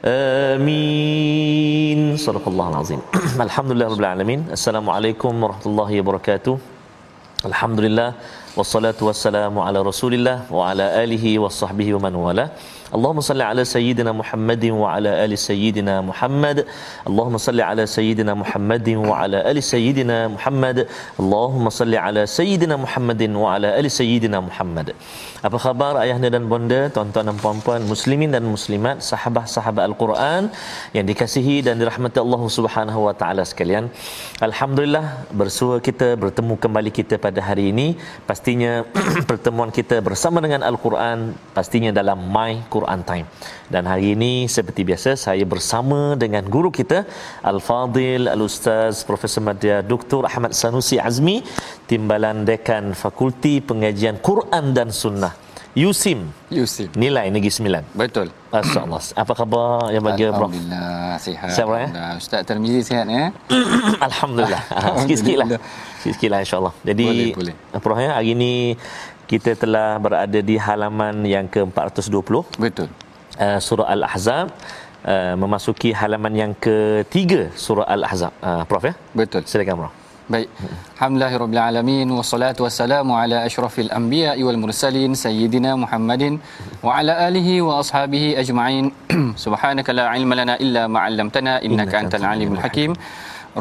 Amin. Subhanallahi Alhamdulillah Alhamdulillahirabbil alamin. Assalamualaikum warahmatullahi wabarakatuh. Alhamdulillah wassalatu wassalamu ala Rasulillah wa ala alihi washabbihi wa man wala. Allahumma salli ala sayyidina Muhammadin wa ala ali sayyidina Muhammad. Allahumma salli ala sayyidina Muhammadin wa ala ali sayyidina Muhammad. Allahumma salli ala sayyidina Muhammadin wa ala ali sayyidina Muhammad. Apa khabar ayah dan bonda tuan-tuan dan puan-puan muslimin dan muslimat sahabat-sahabat al-Quran yang dikasihi dan dirahmati Allah Subhanahu wa taala sekalian? Alhamdulillah bersua kita bertemu kembali kita pada hari ini. Pastinya pertemuan kita bersama dengan al-Quran pastinya dalam mai Time. Dan hari ini seperti biasa saya bersama dengan guru kita Al-Fadil Al-Ustaz Profesor Madya Dr. Ahmad Sanusi Azmi Timbalan Dekan Fakulti Pengajian Quran dan Sunnah Yusim. Yusim. Nilai Negeri Sembilan. Betul. Masya-Allah. Apa khabar yang bagi Prof? Alhamdulillah sihat. Sihat, Prof, ya? Ustaz Termizi sihat ya? Alhamdulillah. Ah, Sikit-sikit lah. Sikit-sikit lah insya-Allah. Jadi Boleh, boleh. Prof ya hari ini kita telah berada di halaman yang ke-420 Betul. uh, surah Al-Ahzab uh, memasuki halaman yang ketiga surah Al-Ahzab. Uh, Prof ya? Betul. Silakan Prof. Baik. Alhamdulillahirabbil alamin wassalatu wassalamu ala asyrafil anbiya'i wal mursalin sayyidina Muhammadin wa ala alihi wa ashabihi ajma'in. Subhanaka la ilma lana illa ma 'allamtana innaka antal alimul hakim.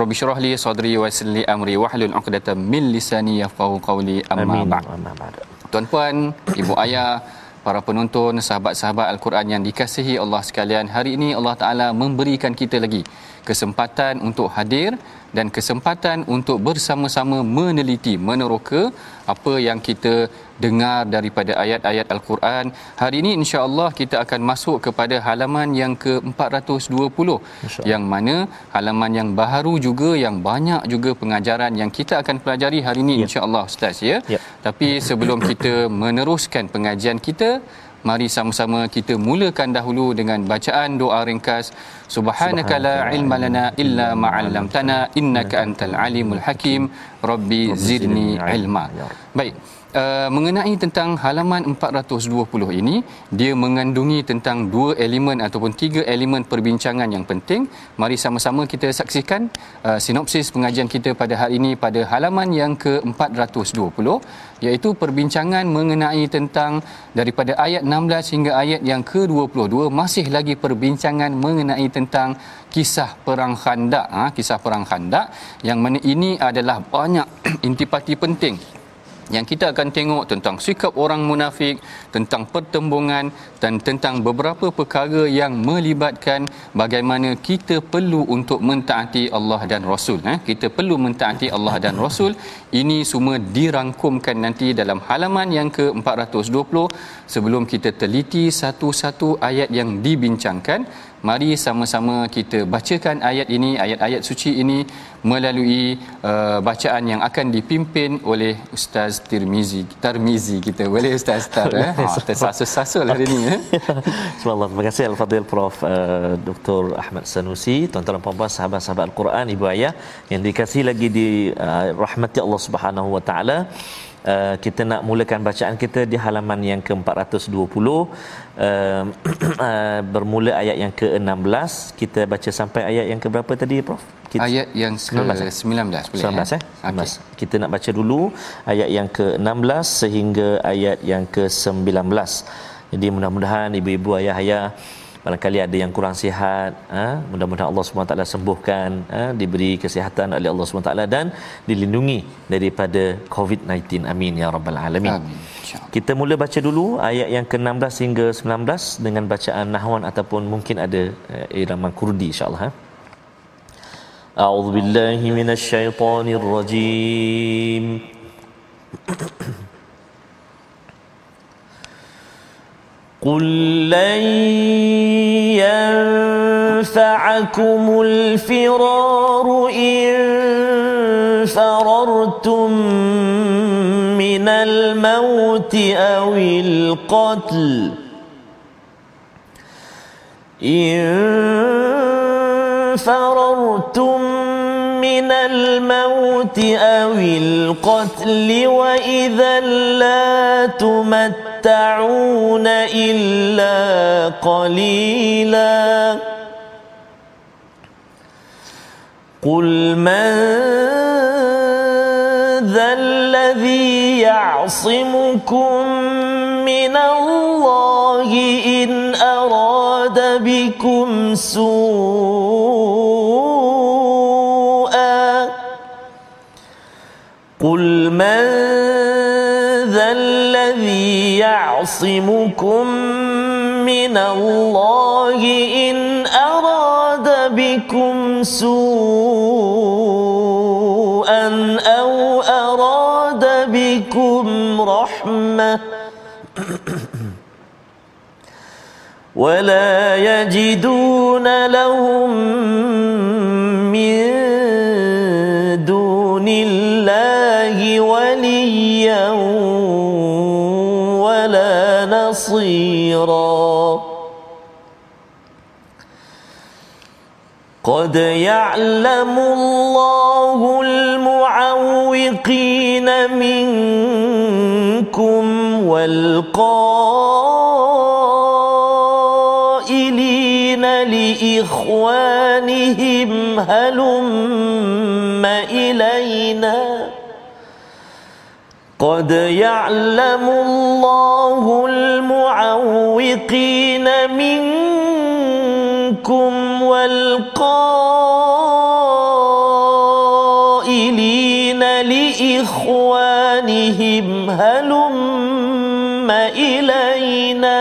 Rabbi shrah li sadri wa yassir li amri wahlul 'uqdatam min lisani yafqahu qawli amma Amin. ba'd. Tuan-puan, ibu ayah, para penonton, sahabat-sahabat Al-Quran yang dikasihi Allah sekalian, hari ini Allah Taala memberikan kita lagi kesempatan untuk hadir dan kesempatan untuk bersama-sama meneliti, meneroka apa yang kita dengar daripada ayat-ayat Al-Quran. Hari ini insya-Allah kita akan masuk kepada halaman yang ke-420 yang mana halaman yang baharu juga yang banyak juga pengajaran yang kita akan pelajari hari ini insya-Allah Ustaz ya. Ya. Tapi sebelum kita meneruskan pengajian kita, mari sama-sama kita mulakan dahulu dengan bacaan doa ringkas. Subhanaka la ilma lana illa ma 'allamtana innaka antal alimul hakim. Rabbi zidni ilma. Baik. Uh, mengenai tentang halaman 420 ini dia mengandungi tentang dua elemen ataupun tiga elemen perbincangan yang penting. Mari sama-sama kita saksikan uh, sinopsis pengajian kita pada hari ini pada halaman yang ke-420 iaitu perbincangan mengenai tentang daripada ayat 16 hingga ayat yang ke-22 masih lagi perbincangan mengenai tentang kisah perang Khandak. Ha, kisah perang Khandak yang mana ini adalah banyak intipati penting yang kita akan tengok tentang sikap orang munafik, tentang pertembungan dan tentang beberapa perkara yang melibatkan bagaimana kita perlu untuk mentaati Allah dan Rasul. Eh? Kita perlu mentaati Allah dan Rasul. Ini semua dirangkumkan nanti dalam halaman yang ke-420 sebelum kita teliti satu-satu ayat yang dibincangkan. Mari sama-sama kita bacakan ayat ini, ayat-ayat suci ini melalui uh, bacaan yang akan dipimpin oleh Ustaz Tirmizi, Tarmizi kita. Boleh Ustaz Tar eh? Ha, tersasul-sasul hari ini eh. Subhanallah. Terima kasih Al-Fadhil Prof uh, Dr. Ahmad Sanusi, tuan-tuan dan puan-puan sahabat-sahabat Al-Quran, ibu ayah yang dikasihi lagi di uh, rahmati Allah Subhanahu wa taala. Uh, kita nak mulakan bacaan kita di halaman yang ke-420 uh, uh, bermula ayat yang ke-16 kita baca sampai ayat yang ke berapa tadi prof? Kita, ayat yang ke-19 19 boleh 19 eh, eh? Okay. kita nak baca dulu ayat yang ke-16 sehingga ayat yang ke-19 jadi mudah-mudahan ibu-ibu ayah-ayah barangkali ada yang kurang sihat ha? mudah-mudahan Allah SWT sembuhkan ha? diberi kesihatan oleh Allah SWT dan dilindungi daripada COVID-19 amin ya rabbal alamin amin. kita mula baca dulu ayat yang ke-16 hingga 19 dengan bacaan nahwan ataupun mungkin ada uh, iraman kurdi insyaallah ha? أعوذ بالله من الشيطان الرجيم قل لن ينفعكم الفرار إن فررتم من الموت أو القتل إن فررتم من الموت أو القتل وإذا لا تمت تمتعون إلا قليلا. قل من ذا الذي يعصمكم من الله إن أراد بكم سوءا قل من يعصمكم من الله إن أراد بكم سوءا أو أراد بكم رحمة ولا يجدون لهم من نصيرا قد يعلم الله المعوقين منكم والقائلين لإخوانهم هلم إلينا قد يعلم الله المعوقين منكم والقائلين لإخوانهم هلم إلينا.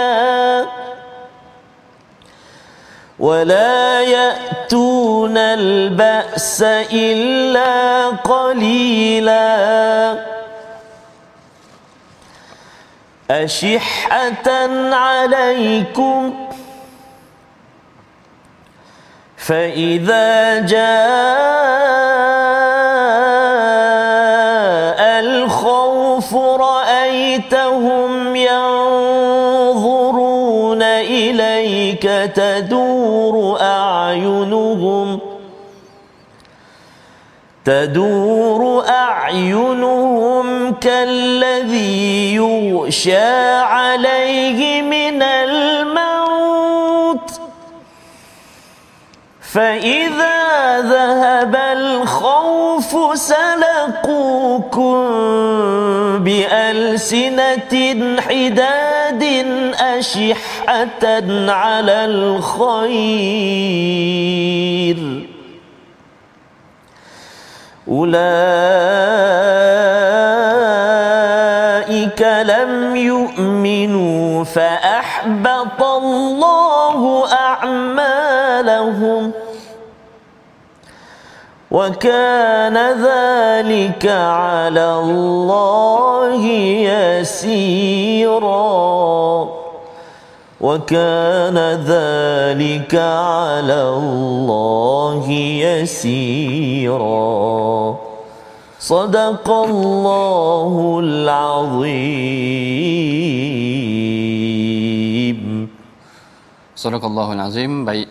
ولا يأتون البأس إلا قليلاً. أشحة عليكم فإذا جاء الخوف رأيتهم ينظرون إليك تدور أعينهم تدور أعينهم كالذي يغشى عليه من الموت. فإذا ذهب الخوف سلقوكم بألسنة حداد أشحة على الخير. أولئك لم يؤمنوا فأحبط الله أعمالهم وكان ذلك على الله يسيرا وكان ذلك على الله يسيرا صدق الله العظيم صدق الله العظيم baik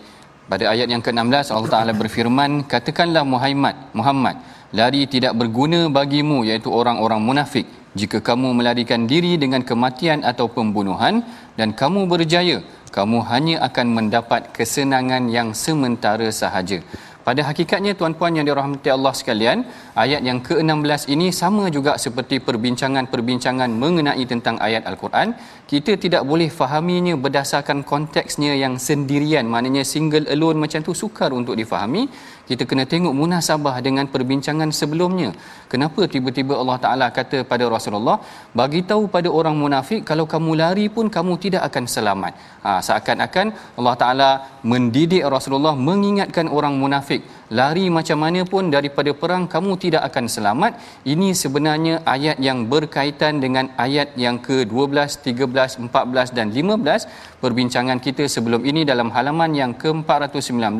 pada ayat yang ke-16 Allah Taala berfirman katakanlah Muhammad Muhammad lari tidak berguna bagimu iaitu orang-orang munafik jika kamu melarikan diri dengan kematian atau pembunuhan dan kamu berjaya kamu hanya akan mendapat kesenangan yang sementara sahaja pada hakikatnya tuan-puan yang dirahmati Allah sekalian, ayat yang ke-16 ini sama juga seperti perbincangan-perbincangan mengenai tentang ayat Al-Quran. Kita tidak boleh fahaminya berdasarkan konteksnya yang sendirian, maknanya single alone macam tu sukar untuk difahami. Kita kena tengok munasabah dengan perbincangan sebelumnya. Kenapa tiba-tiba Allah Taala kata pada Rasulullah, bagi tahu pada orang munafik kalau kamu lari pun kamu tidak akan selamat. Ha, seakan-akan Allah Taala mendidik Rasulullah mengingatkan orang munafik lari macam mana pun daripada perang kamu tidak akan selamat ini sebenarnya ayat yang berkaitan dengan ayat yang ke-12 13 14 dan 15 perbincangan kita sebelum ini dalam halaman yang ke-419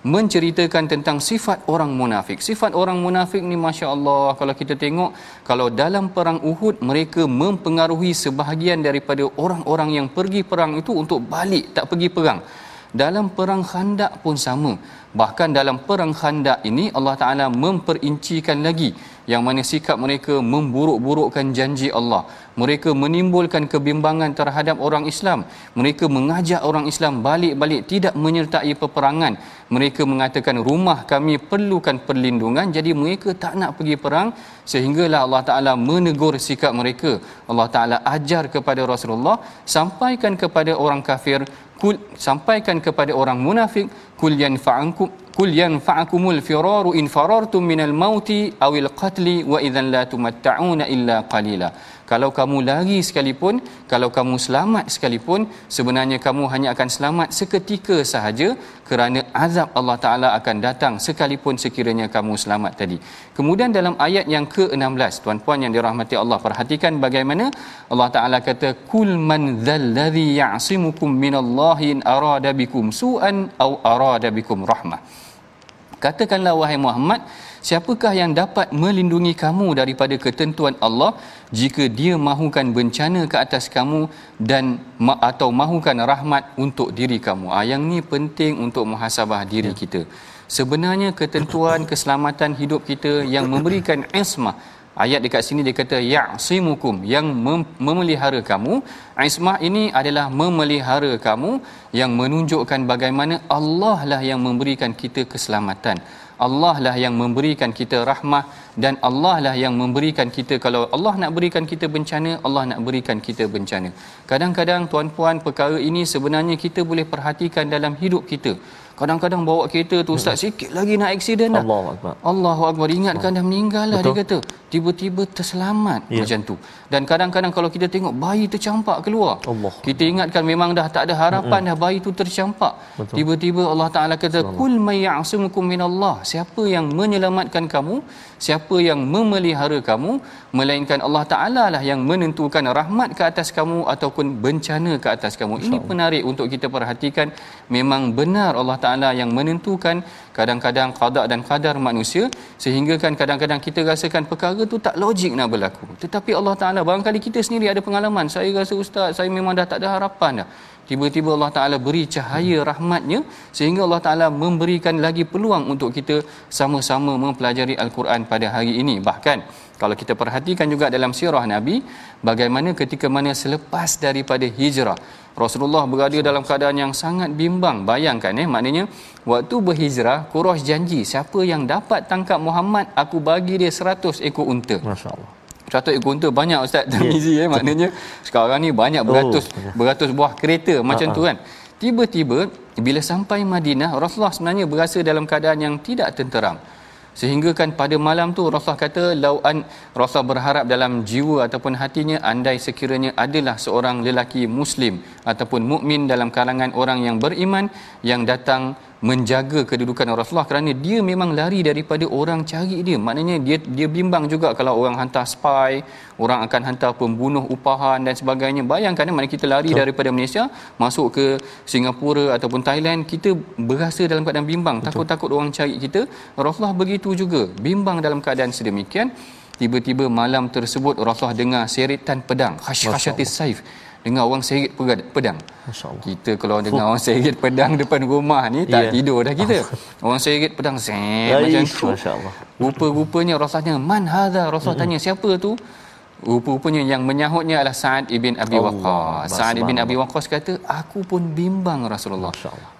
menceritakan tentang sifat orang munafik. Sifat orang munafik ni masya-Allah kalau kita tengok kalau dalam perang Uhud mereka mempengaruhi sebahagian daripada orang-orang yang pergi perang itu untuk balik tak pergi perang. Dalam perang Khandak pun sama. Bahkan dalam perang Khandak ini Allah Taala memperincikan lagi yang mana sikap mereka memburuk-burukkan janji Allah. Mereka menimbulkan kebimbangan terhadap orang Islam. Mereka mengajak orang Islam balik-balik tidak menyertai peperangan. Mereka mengatakan rumah kami perlukan perlindungan jadi mereka tak nak pergi perang sehinggalah Allah Taala menegur sikap mereka. Allah Taala ajar kepada Rasulullah sampaikan kepada orang kafir kul sampaikan kepada orang munafik kul yanfa'akum kul yanfa'akumul firaru in farartum minal mauti awil qatli wa idzan la tumatta'una illa qalila kalau kamu lari sekalipun kalau kamu selamat sekalipun sebenarnya kamu hanya akan selamat seketika sahaja kerana azab Allah Taala akan datang sekalipun sekiranya kamu selamat tadi. Kemudian dalam ayat yang ke-16 tuan-puan yang dirahmati Allah perhatikan bagaimana Allah Taala kata kul man dzalladzi ya'simukum minallahi in arada bikum su'an au arada bikum rahmah. Katakanlah wahai Muhammad siapakah yang dapat melindungi kamu daripada ketentuan Allah jika dia mahukan bencana ke atas kamu dan atau mahukan rahmat untuk diri kamu. Ah yang ni penting untuk muhasabah diri kita. Sebenarnya ketentuan keselamatan hidup kita yang memberikan ismah. Ayat dekat sini dia kata ya'simukum yang mem- memelihara kamu. Ismah ini adalah memelihara kamu yang menunjukkan bagaimana Allah lah yang memberikan kita keselamatan Allah lah yang memberikan kita rahmah dan Allah lah yang memberikan kita kalau Allah nak berikan kita bencana Allah nak berikan kita bencana. Kadang-kadang tuan-puan perkara ini sebenarnya kita boleh perhatikan dalam hidup kita kadang-kadang bawa kereta tu ustaz hmm. sikit lagi nak aksiden dah. Allahu akbar. Allahu akbar. Ingatkan dah meninggal lah dia kata. Tiba-tiba terselamat ya. macam tu. Dan kadang-kadang kalau kita tengok bayi tercampak keluar Allah. kita ingatkan memang dah tak ada harapan hmm. dah bayi tu tercampak. Betul. tiba-tiba Allah Taala kata kul may ya'sumukum minallah. Siapa yang menyelamatkan kamu siapa yang memelihara kamu melainkan Allah Taala lah yang menentukan rahmat ke atas kamu ataupun bencana ke atas kamu. Ini menarik untuk kita perhatikan. Memang benar Allah Taala yang menentukan kadang-kadang qada dan qadar manusia sehingga kan kadang-kadang kita rasakan perkara tu tak logik nak berlaku. Tetapi Allah Taala barangkali kita sendiri ada pengalaman saya rasa ustaz saya memang dah tak ada harapan dah. Tiba-tiba Allah Taala beri cahaya rahmatnya sehingga Allah Taala memberikan lagi peluang untuk kita sama-sama mempelajari al-Quran pada hari ini. Bahkan kalau kita perhatikan juga dalam sirah Nabi bagaimana ketika mana selepas daripada hijrah Rasulullah berada dalam keadaan yang sangat bimbang. Bayangkan eh maknanya waktu berhijrah Quraisy janji siapa yang dapat tangkap Muhammad aku bagi dia 100 ekor unta. Masyaallah. Satu ekor unta banyak ustaz Tamizi yeah. eh maknanya. Sekarang ni banyak beratus oh, beratus buah kereta macam uh-huh. tu kan. Tiba-tiba bila sampai Madinah Rasulullah sebenarnya berasa dalam keadaan yang tidak tenteram sehingga kan pada malam tu Rasulullah kata lauan Rasulullah berharap dalam jiwa ataupun hatinya andai sekiranya adalah seorang lelaki muslim ataupun mukmin dalam kalangan orang yang beriman yang datang menjaga kedudukan Rasulullah kerana dia memang lari daripada orang cari dia. Maknanya dia dia bimbang juga kalau orang hantar spy orang akan hantar pembunuh upahan dan sebagainya. Bayangkan mana kita lari Betul. daripada Malaysia masuk ke Singapura ataupun Thailand kita berasa dalam keadaan bimbang. Takut-takut orang cari kita. Rasulullah begitu juga. Bimbang dalam keadaan sedemikian. Tiba-tiba malam tersebut Rasulullah dengar seritan pedang. Khasyatis saif dengar orang serit pedang. Kita kalau dengar orang serit pedang depan rumah ni tak yeah. tidur dah kita. orang serit pedang set macam tu. Masya-Allah. Rupa-rupanya rasanya man hadza? Rasul tanya siapa tu? Rupa-rupanya yang menyahutnya adalah Sa'ad ibn Abi Waqqas. Sa'ad ibn. Abi Waqqas kata, aku pun bimbang Rasulullah.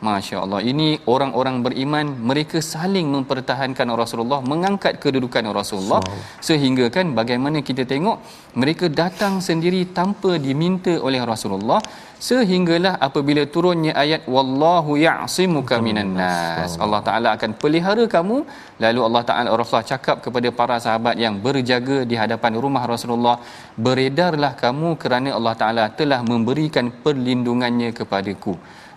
Masya Allah. Ini orang-orang beriman, mereka saling mempertahankan Rasulullah, mengangkat kedudukan Rasulullah. Sehingga kan bagaimana kita tengok, mereka datang sendiri tanpa diminta oleh Rasulullah. Sehinggalah apabila turunnya ayat Wallahu ya'simuka minan nas. Allah Ta'ala akan pelihara kamu. Lalu Allah Ta'ala Rasulullah cakap kepada para sahabat yang berjaga di hadapan rumah Rasulullah. Beredarlah kamu kerana Allah Ta'ala telah memberikan perlindungannya kepadaku.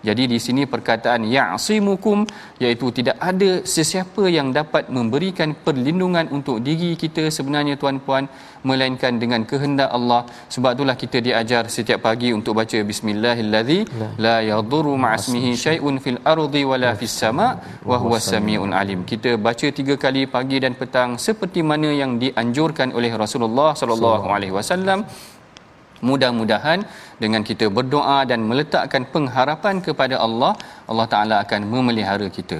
Jadi di sini perkataan ya'simukum iaitu tidak ada sesiapa yang dapat memberikan perlindungan untuk diri kita sebenarnya tuan-puan melainkan dengan kehendak Allah. Sebab itulah kita diajar setiap pagi untuk baca bismillahillazi la yadurru ma'asmihi syai'un fil ardi wala fis sama' wa huwas samiun alim. Kita baca tiga kali pagi dan petang seperti mana yang dianjurkan oleh Rasulullah sallallahu alaihi wasallam mudah-mudahan dengan kita berdoa dan meletakkan pengharapan kepada Allah Allah Taala akan memelihara kita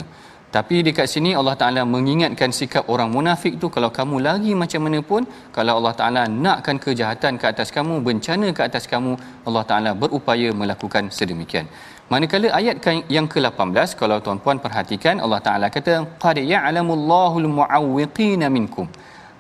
tapi dekat sini Allah Taala mengingatkan sikap orang munafik tu kalau kamu lagi macam mana pun kalau Allah Taala nakkan kejahatan ke atas kamu bencana ke atas kamu Allah Taala berupaya melakukan sedemikian manakala ayat yang ke-18 kalau tuan-puan perhatikan Allah Taala kata qad ya'lamullahul mu'awwiqina minkum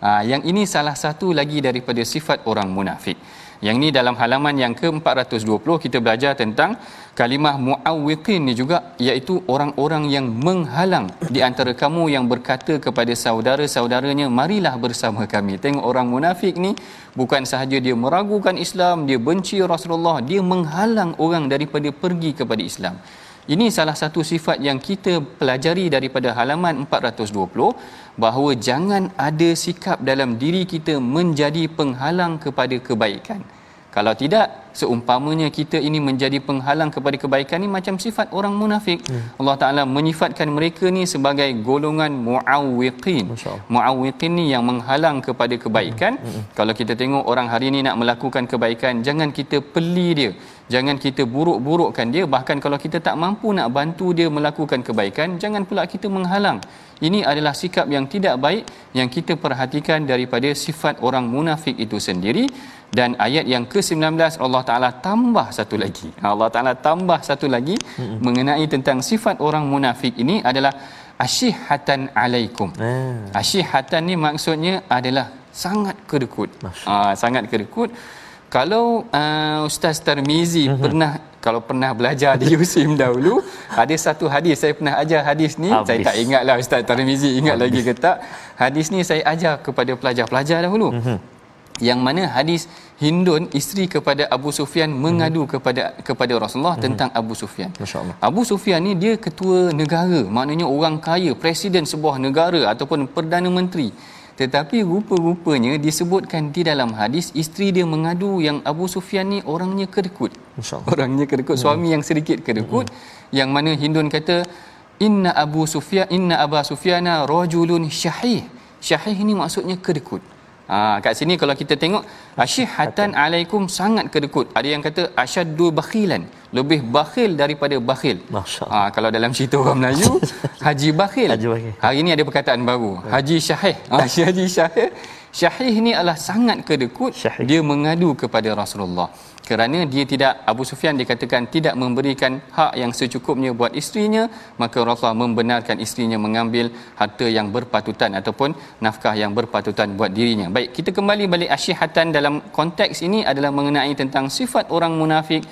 Ha, yang ini salah satu lagi daripada sifat orang munafik. Yang ini dalam halaman yang ke-420 kita belajar tentang kalimah muawwiqin ni juga iaitu orang-orang yang menghalang di antara kamu yang berkata kepada saudara-saudaranya marilah bersama kami. Tengok orang munafik ni bukan sahaja dia meragukan Islam, dia benci Rasulullah, dia menghalang orang daripada pergi kepada Islam. Ini salah satu sifat yang kita pelajari daripada halaman 420 bahawa jangan ada sikap dalam diri kita menjadi penghalang kepada kebaikan. Kalau tidak, seumpamanya kita ini menjadi penghalang kepada kebaikan ni macam sifat orang munafik. Hmm. Allah Taala menyifatkan mereka ni sebagai golongan muawwiqin. Muawwiqin ni yang menghalang kepada kebaikan. Hmm. Hmm. Kalau kita tengok orang hari ini nak melakukan kebaikan, jangan kita peli dia. Jangan kita buruk-burukkan dia. Bahkan kalau kita tak mampu nak bantu dia melakukan kebaikan, jangan pula kita menghalang. Ini adalah sikap yang tidak baik yang kita perhatikan daripada sifat orang munafik itu sendiri dan ayat yang ke-19 Allah Taala tambah satu lagi. Allah Taala tambah satu lagi hmm. mengenai tentang sifat orang munafik ini adalah asyihatan alaikum. Ah. Asyihatan ni maksudnya adalah sangat kedekut. Masya Ah sangat kedekut. Kalau uh, Ustaz Tarmizi mm-hmm. pernah kalau pernah belajar di USIM dahulu ada satu hadis saya pernah ajar hadis ni Habis. saya tak ingatlah Ustaz Tarmizi ingat lagi ke tak hadis ni saya ajar kepada pelajar-pelajar dahulu mm-hmm. yang mana hadis Hindun isteri kepada Abu Sufyan mengadu mm-hmm. kepada kepada Rasulullah mm-hmm. tentang Abu Sufyan Masya Allah. Abu Sufyan ni dia ketua negara maknanya orang kaya presiden sebuah negara ataupun perdana menteri tetapi rupa-rupanya disebutkan di dalam hadis isteri dia mengadu yang Abu Sufyan ni orangnya kedekut Masya Allah. orangnya kedekut suami yang sedikit kedekut yang mana Hindun kata inna Abu Sufyan inna Aba Sufyana rajulun syahih syahih ini maksudnya kedekut Ha, kat sini kalau kita tengok asyihatan alaikum sangat kedekut. Ada yang kata asyaddu bakhilan, lebih bakhil daripada bakhil. Ha, kalau dalam cerita orang Melayu, haji bakhil. Haji bakhil. Hari ini ada perkataan baru, haji syahih. Ha, haji syahih. Syahih ni adalah sangat kedekut Syahih. dia mengadu kepada Rasulullah kerana dia tidak Abu Sufyan dikatakan tidak memberikan hak yang secukupnya buat isterinya maka Rasulullah membenarkan isterinya mengambil harta yang berpatutan ataupun nafkah yang berpatutan buat dirinya baik kita kembali balik asyihatan dalam konteks ini adalah mengenai tentang sifat orang munafik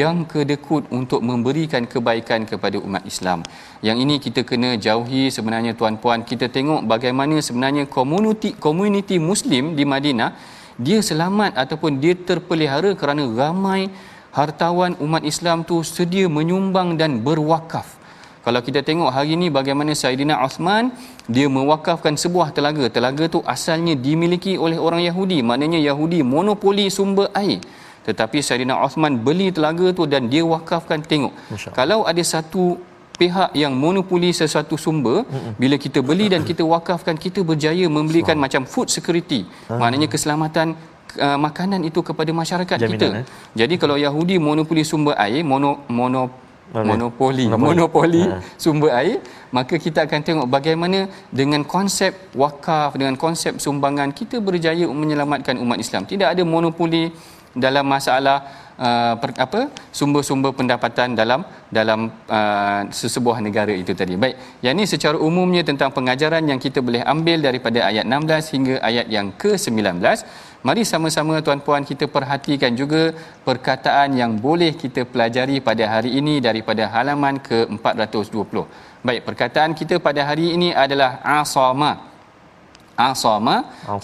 yang kedekut untuk memberikan kebaikan kepada umat Islam. Yang ini kita kena jauhi sebenarnya tuan-puan. Kita tengok bagaimana sebenarnya komuniti komuniti Muslim di Madinah dia selamat ataupun dia terpelihara kerana ramai hartawan umat Islam tu sedia menyumbang dan berwakaf. Kalau kita tengok hari ini bagaimana Saidina Osman dia mewakafkan sebuah telaga. Telaga tu asalnya dimiliki oleh orang Yahudi. Maknanya Yahudi monopoli sumber air. Tetapi Saidina Osman beli telaga tu dan dia wakafkan tengok. Kalau ada satu pihak yang monopoli sesuatu sumber Mm-mm. bila kita beli dan kita wakafkan kita berjaya memberikan macam food security. Maknanya keselamatan uh, makanan itu kepada masyarakat Jaminan, kita. eh? Jadi kalau Yahudi monopoli sumber air, mono mono monopoli monopoli, monopoli ha. sumber air maka kita akan tengok bagaimana dengan konsep wakaf dengan konsep sumbangan kita berjaya menyelamatkan umat Islam tidak ada monopoli dalam masalah uh, per, apa sumber-sumber pendapatan dalam dalam uh, sesebuah negara itu tadi. Baik, yang ini secara umumnya tentang pengajaran yang kita boleh ambil daripada ayat 16 hingga ayat yang ke-19. Mari sama-sama tuan-puan kita perhatikan juga perkataan yang boleh kita pelajari pada hari ini daripada halaman ke-420. Baik, perkataan kita pada hari ini adalah asama. Asama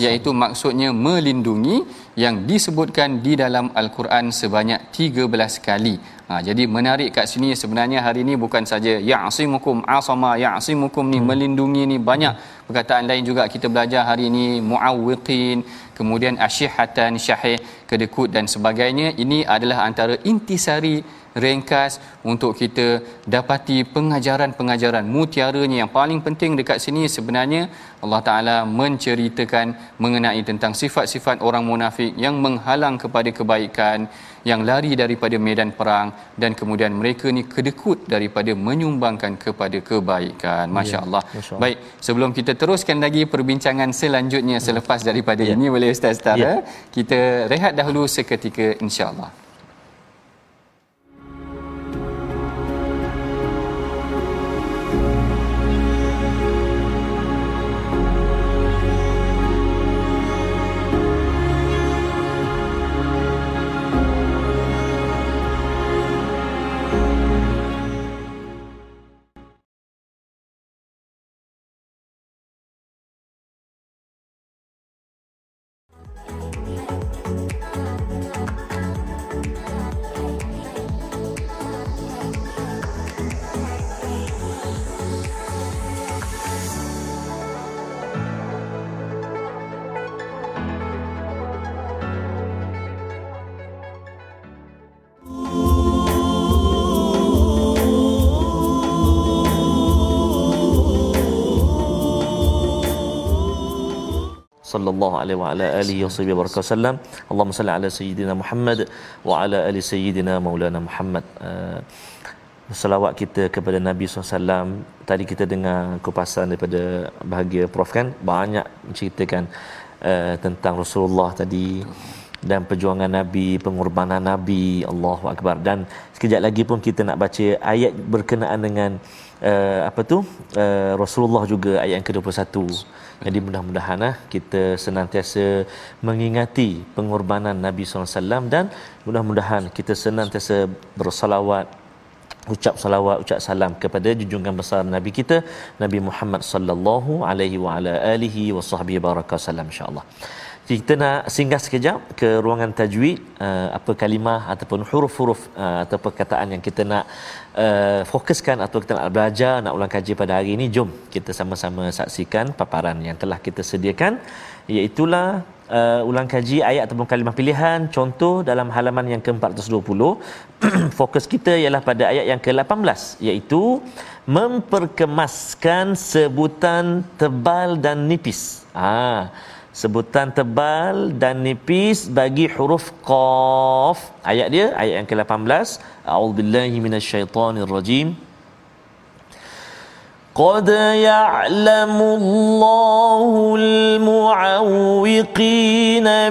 iaitu maksudnya melindungi yang disebutkan di dalam al-Quran sebanyak 13 kali. Ha, jadi menarik kat sini sebenarnya hari ini bukan saja ya'simukum asama ya'simukum ni hmm. melindungi ni banyak perkataan lain juga kita belajar hari ini muawwiqin kemudian asyihatan syahih kedekut dan sebagainya ini adalah antara intisari ringkas untuk kita dapati pengajaran-pengajaran mutiaranya yang paling penting dekat sini sebenarnya Allah Taala menceritakan mengenai tentang sifat-sifat orang munafik yang menghalang kepada kebaikan yang lari daripada medan perang dan kemudian mereka ni kedekut daripada menyumbangkan kepada kebaikan ya, masya-Allah. Ya, masya Baik, sebelum kita teruskan lagi perbincangan selanjutnya selepas daripada ya. ini oleh ustaz Tara, ya. kita rehat dahulu seketika insya-Allah. Alaihi wa ala alihi wasallam Allahumma salli ala sayyidina Muhammad wa ala ali sayyidina Maulana Muhammad uh, selawat kita kepada Nabi SAW tadi kita dengar kupasan daripada bahagia Prof kan banyak menceritakan uh, tentang Rasulullah tadi dan perjuangan Nabi, pengorbanan Nabi, Allahu Akbar. Dan sekejap lagi pun kita nak baca ayat berkenaan dengan uh, apa tu? Uh, Rasulullah juga ayat yang ke-21. Jadi mudah-mudahan lah kita senantiasa mengingati pengorbanan Nabi SAW dan mudah-mudahan kita senantiasa bersalawat ucap salawat ucap salam kepada junjungan besar nabi kita Nabi Muhammad sallallahu alaihi wa ala alihi wa sahbihi barakasallam insyaallah. Kita nak singgah sekejap ke ruangan tajwid uh, apa kalimah ataupun huruf-huruf uh, atau perkataan yang kita nak uh, fokuskan atau kita nak belajar nak ulang kaji pada hari ini jom kita sama-sama saksikan paparan yang telah kita sediakan. Iaitu uh, ulang kaji ayat ataupun kalimah pilihan. Contoh dalam halaman yang ke-420 fokus kita ialah pada ayat yang ke-18 iaitu memperkemaskan sebutan tebal dan nipis. Ah sebutan tebal dan nipis bagi huruf qaf ayat dia ayat yang ke-18 a'udzubillahi minasyaitonirrajim قد يعلم الله المعوقين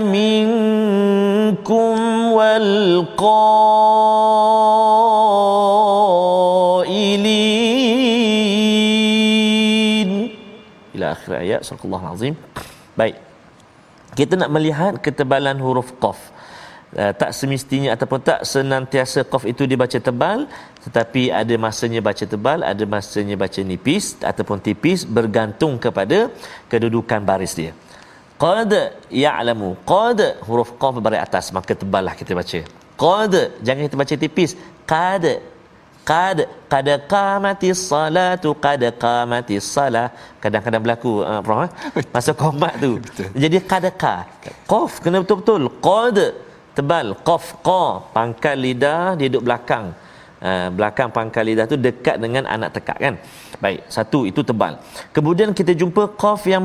منكم والقائلين إلى آخر آيات صدق الله العظيم baik kita nak melihat ketebalan huruf qaf. Uh, tak semestinya ataupun tak senantiasa qaf itu dibaca tebal tetapi ada masanya baca tebal ada masanya baca nipis ataupun tipis bergantung kepada kedudukan baris dia. Qad ya'lamu qad huruf qaf baris atas maka teballah kita baca. Qad jangan kita baca tipis. Qad qad qad qamatis salatu qad qamatis salah kadang-kadang berlaku uh, prof eh? masa komat tu. Jadi qad qa. Qaf kena betul-betul. Qad tebal. Qaf qa. Pangkal lidah dia duduk belakang. Uh, belakang pangkal lidah tu dekat dengan anak tekak kan? Baik satu itu tebal. Kemudian kita jumpa qaf yang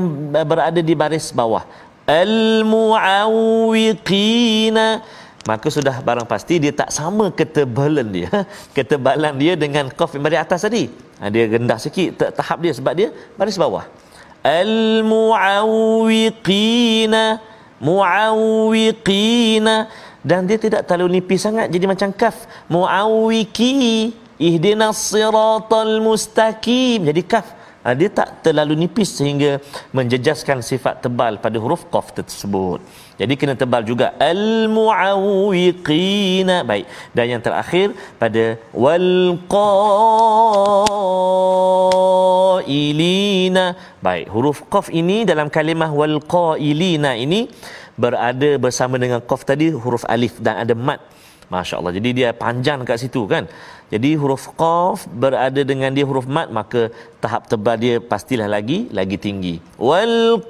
berada di baris bawah. Al muawwiqina maka sudah barang pasti dia tak sama ketebalan dia ketebalan dia dengan qaf yang baris atas tadi. Ha, dia rendah sikit tahap dia sebab dia baris bawah. Al muawwiqina. Muawwiqina dan dia tidak terlalu nipis sangat jadi macam kaf muawwiki ihdinas siratal mustaqim. Jadi kaf ha, dia tak terlalu nipis sehingga menjejaskan sifat tebal pada huruf qaf tersebut. Jadi kena tebal juga. Al muawwiqina baik. Dan yang terakhir pada wal qailina baik. Huruf qaf ini dalam kalimah wal qailina ini berada bersama dengan qaf tadi huruf alif dan ada mat Masya Allah. Jadi dia panjang kat situ kan. Jadi huruf qaf berada dengan dia huruf mat maka tahap tebal dia pastilah lagi lagi tinggi. Wal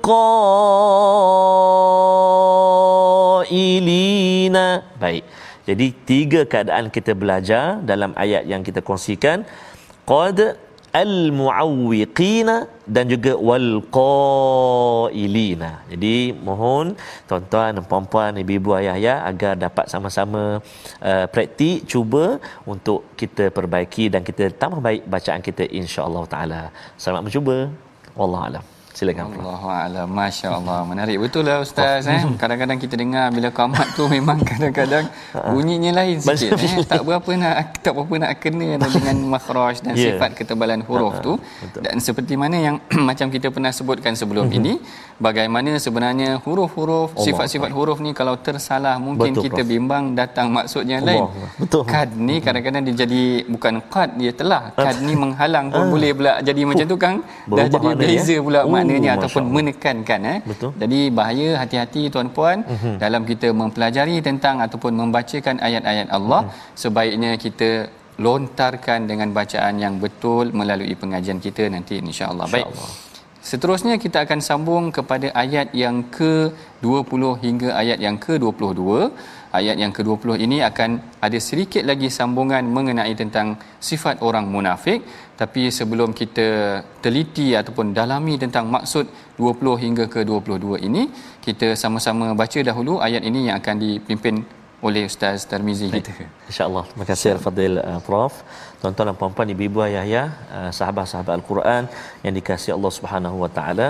qailina. Baik. Jadi tiga keadaan kita belajar dalam ayat yang kita kongsikan. Qad al-muawwiqina dan juga wal qailina. Jadi mohon tuan-tuan dan puan-puan, ibu-ibu ayah-ayah agar dapat sama-sama uh, praktik cuba untuk kita perbaiki dan kita tambah baik bacaan kita insya-Allah taala. Selamat mencuba. Wallahu alam. Silakan. Allahu a'lam. Masya-Allah. Menarik betul lah ustaz eh. Kadang-kadang kita dengar bila qamat tu memang kadang-kadang bunyinya lain sikit eh. Tak berapa nak tak berapa nak kena dengan makhraj dan yeah. sifat ketebalan huruf tu. Betul. Dan seperti mana yang macam kita pernah sebutkan sebelum mm-hmm. ini, bagaimana sebenarnya huruf-huruf, sifat-sifat huruf ni kalau tersalah mungkin betul, kita Prof. bimbang datang maksudnya Allah. lain. Betul. Kad ni kadang-kadang dia jadi bukan qad dia telah. Kad ni menghalang pun boleh pula jadi macam tu kan. Dah jadi beza pula oh, maknanya oh, ataupun menekankan eh. Betul. Jadi bahaya hati-hati tuan-puan uh-huh. dalam kita mempelajari tentang ataupun membacakan ayat-ayat Allah uh-huh. sebaiknya kita lontarkan dengan bacaan yang betul melalui pengajian kita nanti insya-Allah. Insya Baik. Seterusnya kita akan sambung kepada ayat yang ke-20 hingga ayat yang ke-22. Ayat yang ke-20 ini akan ada sedikit lagi sambungan mengenai tentang sifat orang munafik. Tapi sebelum kita teliti ataupun dalami tentang maksud 20 hingga ke-22 ini, kita sama-sama baca dahulu ayat ini yang akan dipimpin oleh Ustaz Tarmizi kita. InsyaAllah. Terima kasih Al-Fadhil uh, Prof. Tuan-tuan dan puan-puan, ibu-ibu, ayah-ayah, uh, sahabat-sahabat Al-Quran yang dikasihi Allah Subhanahu Wa Taala.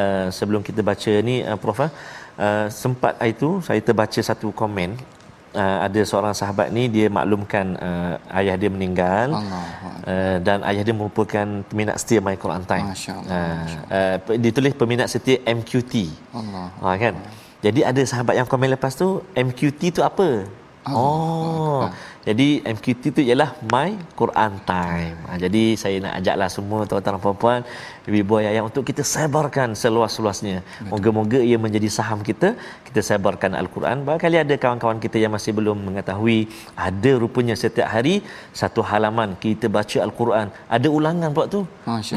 Uh, sebelum kita baca ni uh, Prof, uh, sempat itu saya terbaca satu komen uh, ada seorang sahabat ni dia maklumkan uh, ayah dia meninggal uh, dan ayah dia merupakan peminat setia My Quran Time. Uh, uh, ditulis peminat setia MQT. Allah. Uh, kan? Jadi ada sahabat yang komen lepas tu MQT tu apa? Allah. Oh. Allah. Jadi MQT tu ialah My Quran Time. Ha, jadi saya nak ajaklah semua tuan-tuan dan puan-puan, ibu-ibu ayah untuk kita sebarkan seluas-luasnya. Moga-moga ia menjadi saham kita, kita sebarkan Al-Quran. Barangkali ada kawan-kawan kita yang masih belum mengetahui, ada rupanya setiap hari satu halaman kita baca Al-Quran. Ada ulangan pula tu.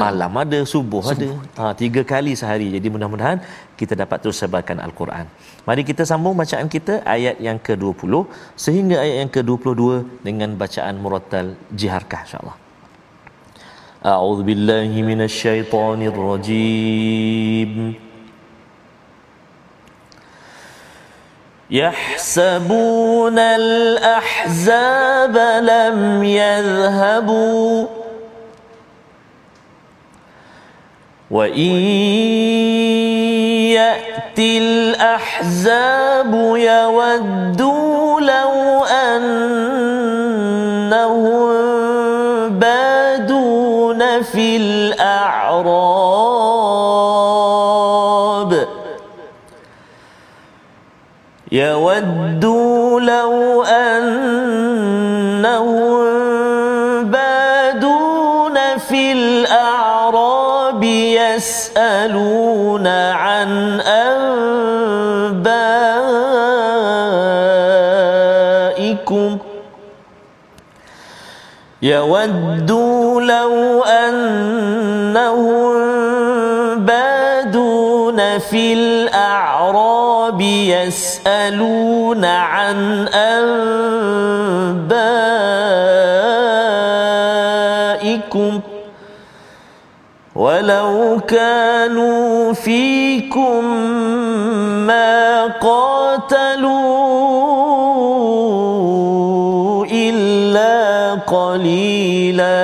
Malam ada, subuh, subuh. ada. Ha, tiga kali sehari. Jadi mudah-mudahan kita dapat terus sebarkan Al-Quran. Mari kita sambung bacaan kita ayat yang ke-20 sehingga ayat yang ke-22 dengan bacaan murattal jiharkah insya-Allah. A'udzu billahi minasyaitonir rajim. يحسبون الأحزاب لم يذهبوا وإن يأتي الأحزاب يودوا لو أنهم بادون في الأعراب. يودوا لو أنهم يسألون عن أنبائكم يودوا لو أنهم بادون في الأعراب يسألون عن أنبائكم ولو كانوا فيكم ما قاتلوا إلا قليلاً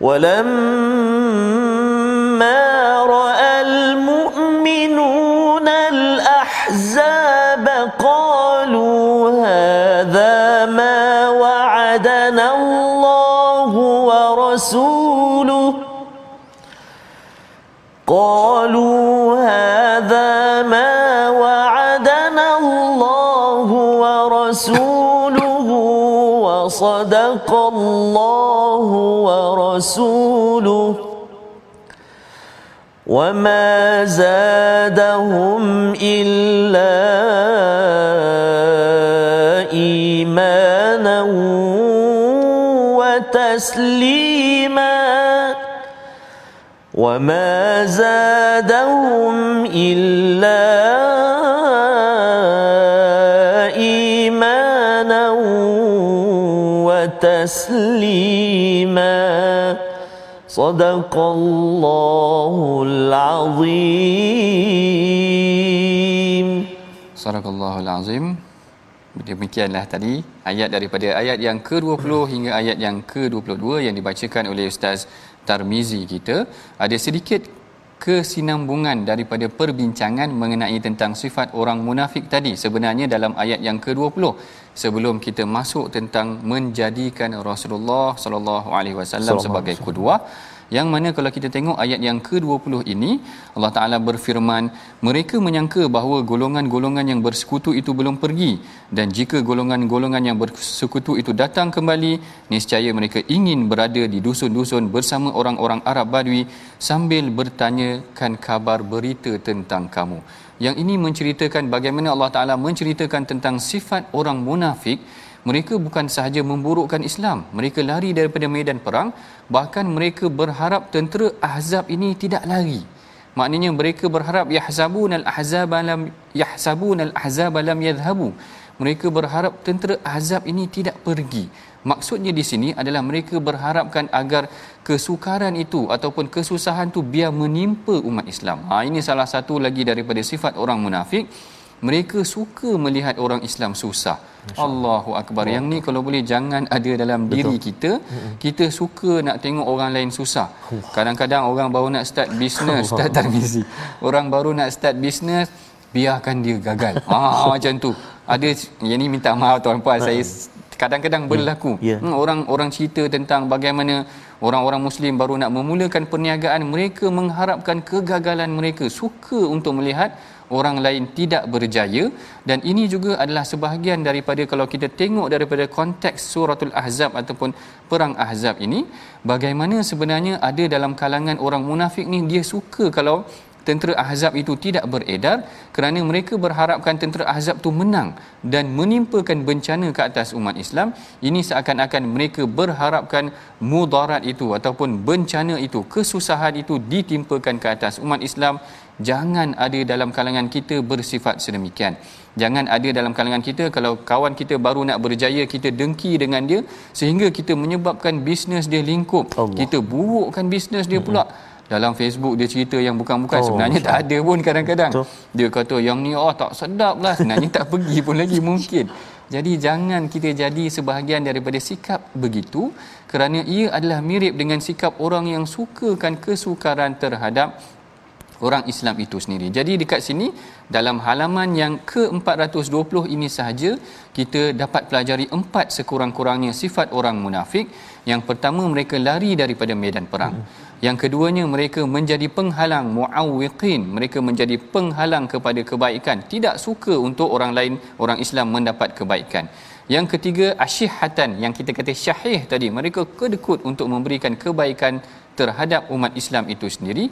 ولما رأى المؤمنون الأحزاب قالوا هذا ما وعدنا الله ورسوله. قالوا هذا ما وعدنا الله ورسوله. وصدق الله ورسوله وما زادهم إلا إيمانا وتسليما وما زادهم إلا صدق الله العظيم Sadaqallahul Azim. Demikianlah tadi ayat daripada ayat yang ke-20 hingga ayat yang ke-22 yang dibacakan oleh Ustaz Tarmizi kita. Ada sedikit kesinambungan daripada perbincangan mengenai tentang sifat orang munafik tadi sebenarnya dalam ayat yang ke-20 sebelum kita masuk tentang menjadikan Rasulullah sallallahu alaihi wasallam sebagai kudwah yang mana kalau kita tengok ayat yang ke-20 ini Allah Taala berfirman mereka menyangka bahawa golongan-golongan yang bersekutu itu belum pergi. Dan jika golongan-golongan yang bersekutu itu datang kembali niscaya mereka ingin berada di dusun-dusun bersama orang-orang Arab Badui sambil bertanyakan kabar berita tentang kamu. Yang ini menceritakan bagaimana Allah Taala menceritakan tentang sifat orang munafik mereka bukan sahaja memburukkan Islam mereka lari daripada medan perang bahkan mereka berharap tentera ahzab ini tidak lari. Maknanya mereka berharap yahzabun al-ahzab lam yahsabun al-ahzab lam yadhhabu. Mereka berharap tentera ahzab ini tidak pergi. Maksudnya di sini adalah mereka berharapkan agar kesukaran itu ataupun kesusahan itu biar menimpa umat Islam. Ha ini salah satu lagi daripada sifat orang munafik mereka suka melihat orang Islam susah. Allahu akbar. Yang ni kalau boleh jangan ada dalam Betul. diri kita. Kita suka nak tengok orang lain susah. Kadang-kadang orang baru nak start bisnes, start Tarmizi. Orang baru nak start bisnes, biarkan dia gagal. Ha macam tu. Ada yang ni minta maaf tuan-puan saya kadang-kadang ya. berlaku. Yeah. Hmm, orang orang cerita tentang bagaimana orang-orang muslim baru nak memulakan perniagaan mereka mengharapkan kegagalan mereka suka untuk melihat orang lain tidak berjaya. Dan ini juga adalah sebahagian daripada kalau kita tengok daripada konteks suratul ahzab ataupun perang ahzab ini bagaimana sebenarnya ada dalam kalangan orang munafik ni dia suka kalau tentera ahzab itu tidak beredar kerana mereka berharapkan tentera ahzab itu menang dan menimpakan bencana ke atas umat Islam. Ini seakan-akan mereka berharapkan mudarat itu ataupun bencana itu kesusahan itu ditimpakan ke atas umat Islam jangan ada dalam kalangan kita bersifat sedemikian. Jangan ada dalam kalangan kita kalau kawan kita baru nak berjaya kita dengki dengan dia sehingga kita menyebabkan bisnes dia lingkup. Allah. kita burukkan bisnes dia pula. Dalam Facebook dia cerita yang bukan-bukan oh, sebenarnya tak ada pun kadang-kadang. Betul. dia kata yang ni oh tak sedap lah. Sebenarnya tak pergi pun lagi mungkin. Jadi jangan kita jadi sebahagian daripada sikap begitu kerana ia adalah mirip dengan sikap orang yang sukakan kesukaran terhadap orang Islam itu sendiri. Jadi dekat sini dalam halaman yang ke-420 ini sahaja kita dapat pelajari empat sekurang-kurangnya sifat orang munafik. Yang pertama mereka lari daripada medan perang. Yang keduanya mereka menjadi penghalang muawwiqin, mereka menjadi penghalang kepada kebaikan, tidak suka untuk orang lain orang Islam mendapat kebaikan. yang ketiga asyihatan yang kita kata syahih tadi mereka kedekut untuk memberikan kebaikan terhadap umat Islam itu sendiri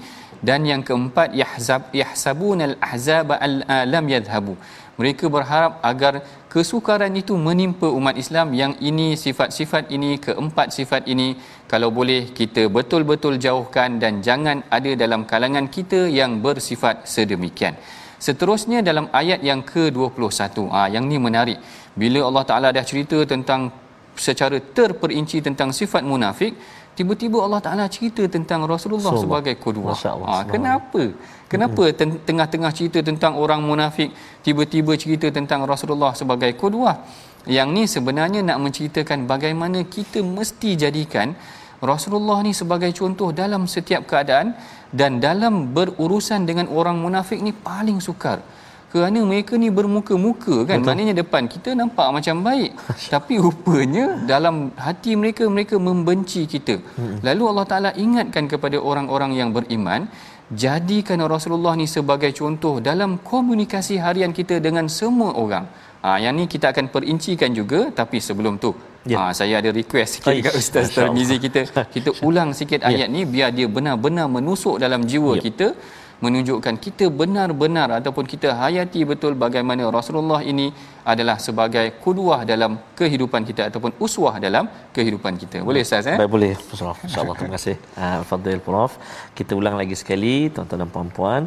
dan yang keempat yahzab yahsabunal ahzab al-alam yadhhabu mereka berharap agar kesukaran itu menimpa umat Islam yang ini sifat-sifat ini keempat sifat ini kalau boleh kita betul-betul jauhkan dan jangan ada dalam kalangan kita yang bersifat sedemikian. Seterusnya dalam ayat yang ke-21. Ah yang ni menarik. Bila Allah Taala dah cerita tentang secara terperinci tentang sifat munafik, tiba-tiba Allah Taala cerita tentang Rasulullah so, sebagai qudwah. Ha, kenapa? Kenapa ten- tengah-tengah cerita tentang orang munafik tiba-tiba cerita tentang Rasulullah sebagai qudwah? Yang ni sebenarnya nak menceritakan bagaimana kita mesti jadikan Rasulullah ni sebagai contoh dalam setiap keadaan dan dalam berurusan dengan orang munafik ni paling sukar kerana mereka ni bermuka-muka kan Betul. maknanya depan kita nampak macam baik tapi rupanya dalam hati mereka mereka membenci kita hmm. lalu Allah Taala ingatkan kepada orang-orang yang beriman jadikan Rasulullah ni sebagai contoh dalam komunikasi harian kita dengan semua orang ha, yang ni kita akan perincikan juga tapi sebelum tu Ya. Ha, saya ada request sikit dekat Ustaz Tarmizi kita. Kita ulang sikit ya. ayat ni biar dia benar-benar menusuk dalam jiwa ya. kita menunjukkan kita benar-benar ataupun kita hayati betul bagaimana Rasulullah ini adalah sebagai kuduah dalam kehidupan kita ataupun uswah dalam kehidupan kita. Boleh Ustaz eh? Baik, boleh. Insya-Allah. Terima kasih. Uh, Fadil Prof. Kita ulang lagi sekali tuan-tuan dan puan-puan,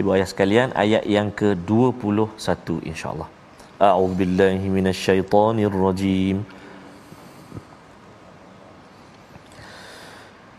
ibu ayah sekalian ayat yang ke-21 insya-Allah. A'udzubillahi minasyaitonirrajim.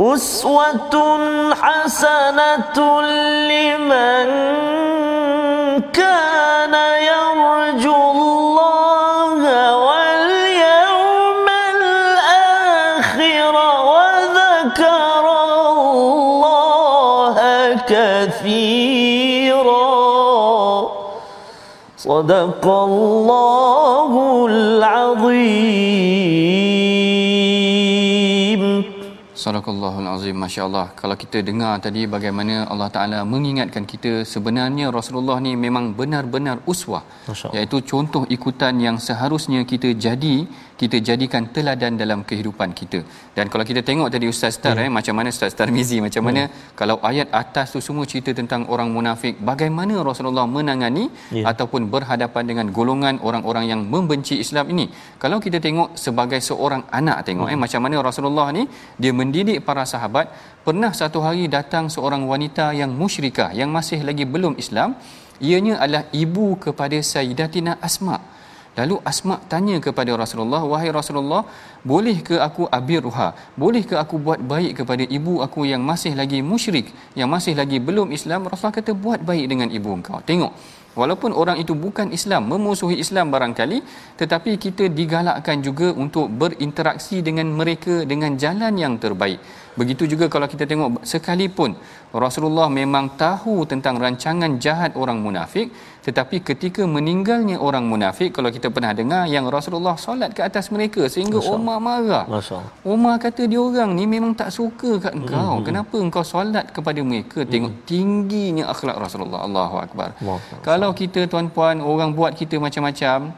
أسوة حسنة لمن كان يرجو الله واليوم الآخر وذكر الله كثيرا. صدق الله العظيم. Sadaqallahul azim masya-Allah. Kalau kita dengar tadi bagaimana Allah Taala mengingatkan kita sebenarnya Rasulullah ni memang benar-benar uswah. Iaitu contoh ikutan yang seharusnya kita jadi kita jadikan teladan dalam kehidupan kita. Dan kalau kita tengok tadi Ustaz Star hmm. eh macam mana Ustaz Star Mizi macam mana hmm. kalau ayat atas tu semua cerita tentang orang munafik, bagaimana Rasulullah menangani yeah. ataupun berhadapan dengan golongan orang-orang yang membenci Islam ini. Kalau kita tengok sebagai seorang anak tengok hmm. eh macam mana Rasulullah ni dia mendidik para sahabat, pernah satu hari datang seorang wanita yang musyrikah yang masih lagi belum Islam, ianya adalah ibu kepada Sayyidatina Asma' Lalu Asma tanya kepada Rasulullah, "Wahai Rasulullah, boleh ke aku abirha? Boleh ke aku buat baik kepada ibu aku yang masih lagi musyrik, yang masih lagi belum Islam?" Rasulullah kata, "Buat baik dengan ibu engkau." Tengok, walaupun orang itu bukan Islam, memusuhi Islam barangkali, tetapi kita digalakkan juga untuk berinteraksi dengan mereka dengan jalan yang terbaik. Begitu juga kalau kita tengok sekalipun Rasulullah memang tahu tentang rancangan jahat orang munafik tetapi ketika meninggalnya orang munafik kalau kita pernah dengar yang Rasulullah solat ke atas mereka sehingga Masya Umar marah. Masya Umar kata dia orang ni memang tak suka kat engkau. Mm-hmm. Kenapa engkau solat kepada mereka? Tengok mm-hmm. tingginya akhlak Rasulullah. Allahu akbar. Kalau kita tuan-puan orang buat kita macam-macam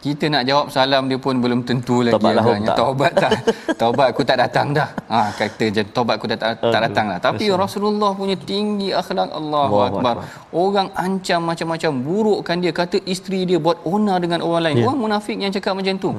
kita nak jawab salam dia pun belum tentu lagi taubat lah tak. taubat tak. Taubat aku tak datang dah. Ha kata je taubat aku tak, tak datang lah. Tapi Rasul. Rasulullah punya tinggi akhlak Allahu akbar. Orang ancam macam-macam burukkan dia. Kata isteri dia buat onar dengan orang lain. Yeah. orang munafik yang cakap macam tu.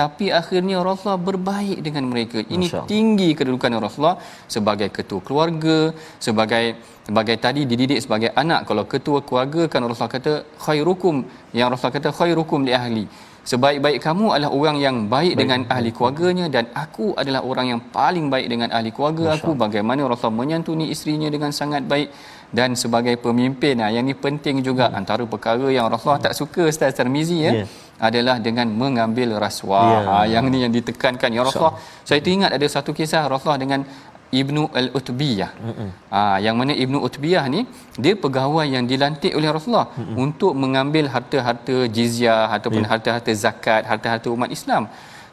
Tapi akhirnya Rasulullah berbaik dengan mereka. Ini tinggi kedudukan Rasulullah sebagai ketua keluarga sebagai sebagai tadi dididik sebagai anak kalau ketua keluarga kan Rasulullah kata khairukum yang Rasulullah kata khairukum li ahli sebaik-baik kamu adalah orang yang baik, baik. dengan ahli keluarganya dan aku adalah orang yang paling baik dengan ahli keluarga Masya. aku bagaimana Rasulullah menyantuni isterinya dengan sangat baik dan sebagai pemimpin nah yang ini penting juga hmm. antara perkara yang Rasulullah hmm. tak suka Ustaz Tirmizi ya yeah. adalah dengan mengambil rasuah yeah. ha, yang ni yang ditekankan ya Rasulullah saya teringat ada satu kisah Rasulullah dengan Ibnu Al-Utbiyah. Ha, yang mana Ibnu Utbiyah ni dia pegawai yang dilantik oleh Rasulullah Mm-mm. untuk mengambil harta-harta jizyah ataupun yeah. harta-harta zakat, harta-harta umat Islam.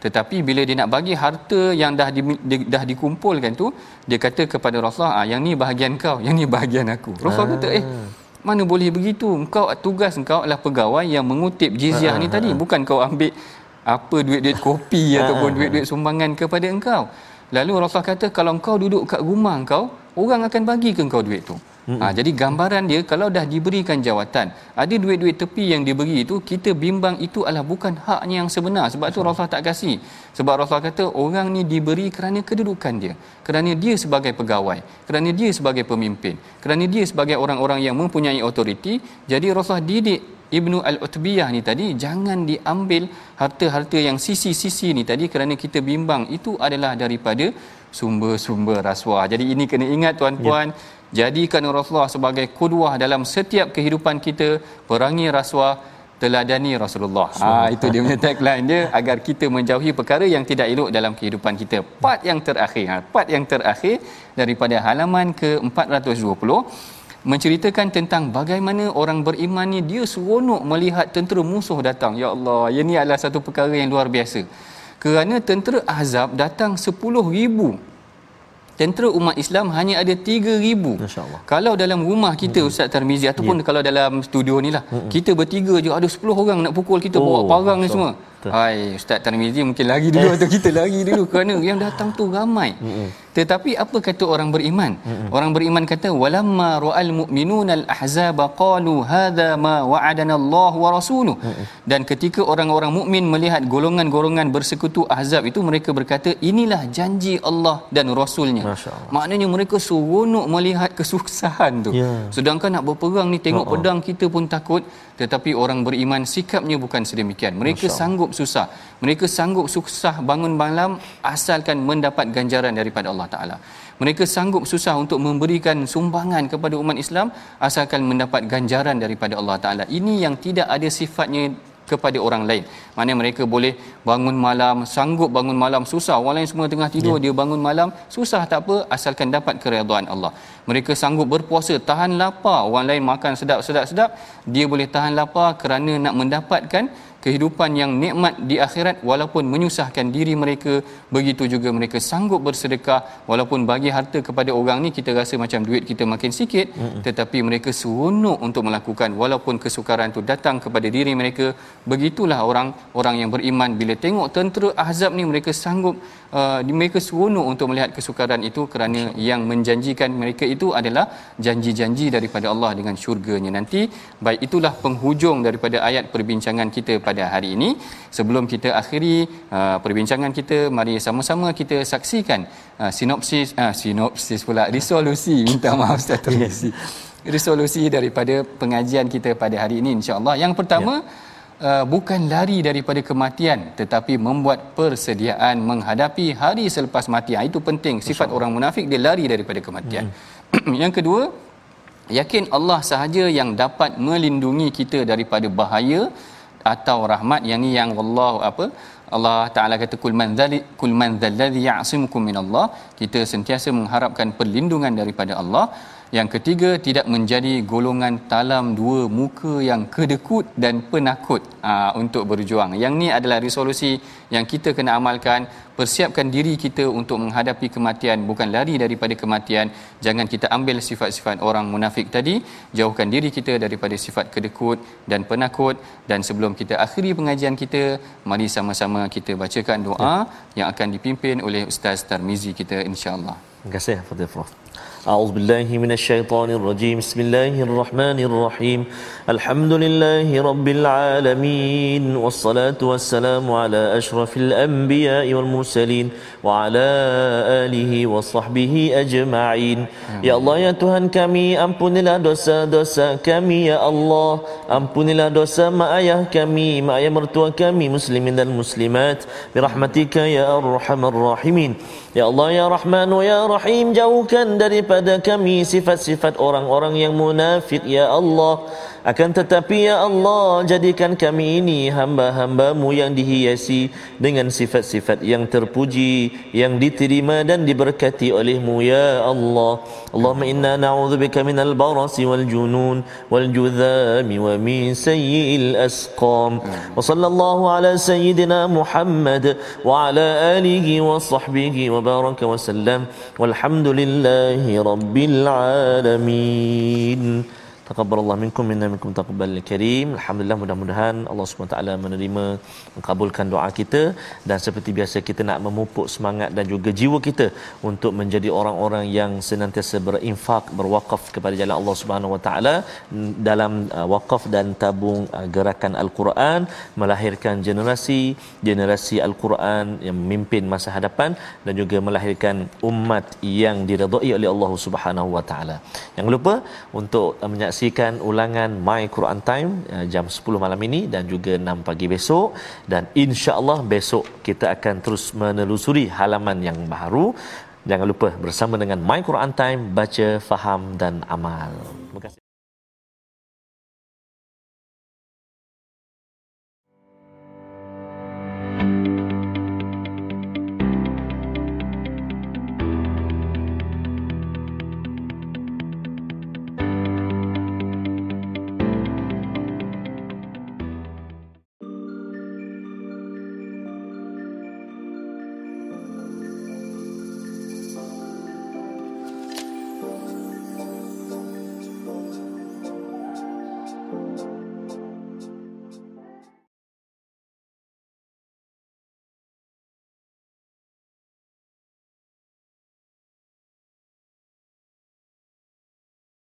Tetapi bila dia nak bagi harta yang dah di, di, dah dikumpulkan tu, dia kata kepada Rasulullah, ah, yang ni bahagian kau, yang ni bahagian aku. Rasulullah ah. kata, eh mana boleh begitu? Engkau tugas engkau adalah pegawai yang mengutip jizyah ah. ni tadi, bukan kau ambil apa duit-duit kopi ataupun duit-duit sumbangan kepada engkau. Lalu Rasulullah kata kalau kau duduk kat rumah kau, orang akan bagi ke kau duit tu. Ha, jadi gambaran dia kalau dah diberikan jawatan, ada duit-duit tepi yang diberi itu, kita bimbang itu adalah bukan haknya yang sebenar. Sebab tu Rasulullah tak kasih. Sebab Rasulullah kata orang ni diberi kerana kedudukan dia. Kerana dia sebagai pegawai. Kerana dia sebagai pemimpin. Kerana dia sebagai orang-orang yang mempunyai otoriti. Jadi Rasulullah didik Ibnu Al-Utbiyah ni tadi jangan diambil harta-harta yang sisi-sisi ni tadi kerana kita bimbang itu adalah daripada sumber-sumber rasuah. Jadi ini kena ingat tuan-puan, ya. jadikan Rasulullah sebagai kudwah dalam setiap kehidupan kita, perangi rasuah, teladani Rasulullah. Ha itu dia punya tagline dia agar kita menjauhi perkara yang tidak elok dalam kehidupan kita. Part yang terakhir, ha, part yang terakhir daripada halaman ke-420 menceritakan tentang bagaimana orang beriman ni dia seronok melihat tentera musuh datang. Ya Allah, ini adalah satu perkara yang luar biasa. Kerana tentera Ahzab datang 10,000 tentera umat Islam hanya ada 3000. Masya-Allah. Kalau dalam rumah kita hmm. Ustaz Tarmizi ataupun yeah. kalau dalam studio ni lah, hmm. kita bertiga je ada 10 orang nak pukul kita oh, bawa parang ni semua. Hai Ustaz Tarmizi mungkin lagi dulu atau kita lagi dulu kerana yang datang tu ramai. Hmm. Tetapi apa kata orang beriman? Mm-hmm. Orang beriman kata walamma ra'al mu'minuna al-ahzaba qalu hadza ma wa'adana Allah wa rasuluh. Mm-hmm. Dan ketika orang-orang mukmin melihat golongan-golongan bersekutu ahzab itu mereka berkata inilah janji Allah dan rasulnya. Maknanya mereka seronok melihat kesusahan tu. Yeah. Sedangkan nak berperang ni tengok Uh-oh. pedang kita pun takut tetapi orang beriman sikapnya bukan sedemikian. Mereka sanggup susah. Mereka sanggup susah bangun malam asalkan mendapat ganjaran daripada Allah Taala. Mereka sanggup susah untuk memberikan sumbangan kepada umat Islam asalkan mendapat ganjaran daripada Allah Taala. Ini yang tidak ada sifatnya kepada orang lain. Mana mereka boleh bangun malam, sanggup bangun malam susah. Orang lain semua tengah tidur, ya. dia bangun malam susah tak apa asalkan dapat keredaan Allah. Mereka sanggup berpuasa, tahan lapar. Orang lain makan sedap-sedap-sedap, dia boleh tahan lapar kerana nak mendapatkan kehidupan yang nikmat di akhirat walaupun menyusahkan diri mereka begitu juga mereka sanggup bersedekah. Walaupun bagi harta kepada orang ni kita rasa macam duit kita makin sikit mm-hmm. tetapi mereka seronok untuk melakukan. Walaupun kesukaran tu datang kepada diri mereka begitulah orang orang yang beriman. Bila tengok tentera ahzab ni mereka sanggup uh, mereka seronok untuk melihat kesukaran itu kerana yang menjanjikan mereka itu adalah janji-janji daripada Allah dengan syurganya. Nanti baik itulah penghujung daripada ayat perbincangan kita pada hari ini. Sebelum kita akhiri uh, perbincangan kita mari sama-sama kita saksikan uh, sinopsis uh, sinopsis pula resolusi. Minta maaf Ustaz resolusi daripada pengajian kita pada hari ini insya-Allah. Yang pertama ya. Uh, bukan lari daripada kematian tetapi membuat persediaan menghadapi hari selepas mati. Ha, itu penting sifat orang munafik dia lari daripada kematian. Hmm. yang kedua yakin Allah sahaja yang dapat melindungi kita daripada bahaya atau rahmat yang ni yang Allah apa Allah Taala kata kul man dzali kul man dzalladzi ya'simukum minallah kita sentiasa mengharapkan perlindungan daripada Allah yang ketiga tidak menjadi golongan talam dua muka yang kedekut dan penakut aa, ah, untuk berjuang. Yang ni adalah resolusi yang kita kena amalkan. Persiapkan diri kita untuk menghadapi kematian bukan lari daripada kematian. Jangan kita ambil sifat-sifat orang munafik tadi, jauhkan diri kita daripada sifat kedekut dan penakut dan sebelum kita akhiri pengajian kita, mari sama-sama kita bacakan doa ya. yang akan dipimpin oleh Ustaz Tarmizi kita insya-Allah. Terima kasih Fadil Prof. أعوذ بالله من الشيطان الرجيم. بسم الله الرحمن الرحيم. الحمد لله رب العالمين والصلاة والسلام على أشرف الأنبياء والمرسلين وعلى آله وصحبه أجمعين. يا الله يا تهان كمي أمبن لا دوسا دوسا كمي يا الله أمبن لا دوسا ما أيه كمي ما أيه مرتوى كمي مسلمين المسلمات برحمتك يا أرحم الراحمين يا الله يا رحمن ويا رحيم جوكا daripada kami sifat-sifat orang-orang yang munafik ya Allah akan tetapi ya Allah jadikan kami ini hamba-hambamu yang dihiasi dengan sifat-sifat yang terpuji yang diterima dan diberkati olehmu ya Allah. Allahumma inna na'udzubika minal barasi wal junun wal judhami wa min sayyi'il asqam. Wa sallallahu ala sayyidina Muhammad wa ala alihi wa sahbihi wa baraka wa sallam. Walhamdulillahi rabbil alamin Taqabbalallah minkum minna minkum taqabbal karim. Alhamdulillah mudah-mudahan Allah SWT menerima mengabulkan doa kita dan seperti biasa kita nak memupuk semangat dan juga jiwa kita untuk menjadi orang-orang yang senantiasa berinfak berwakaf kepada jalan Allah Subhanahu Wa Taala dalam uh, wakaf dan tabung uh, gerakan Al-Quran melahirkan generasi generasi Al-Quran yang memimpin masa hadapan dan juga melahirkan umat yang diredai oleh Allah Subhanahu Wa Taala. Jangan lupa untuk uh, menyaksikan menyaksikan ulangan My Quran Time uh, jam 10 malam ini dan juga 6 pagi besok dan insya-Allah besok kita akan terus menelusuri halaman yang baru. Jangan lupa bersama dengan My Quran Time baca, faham dan amal. Terima kasih.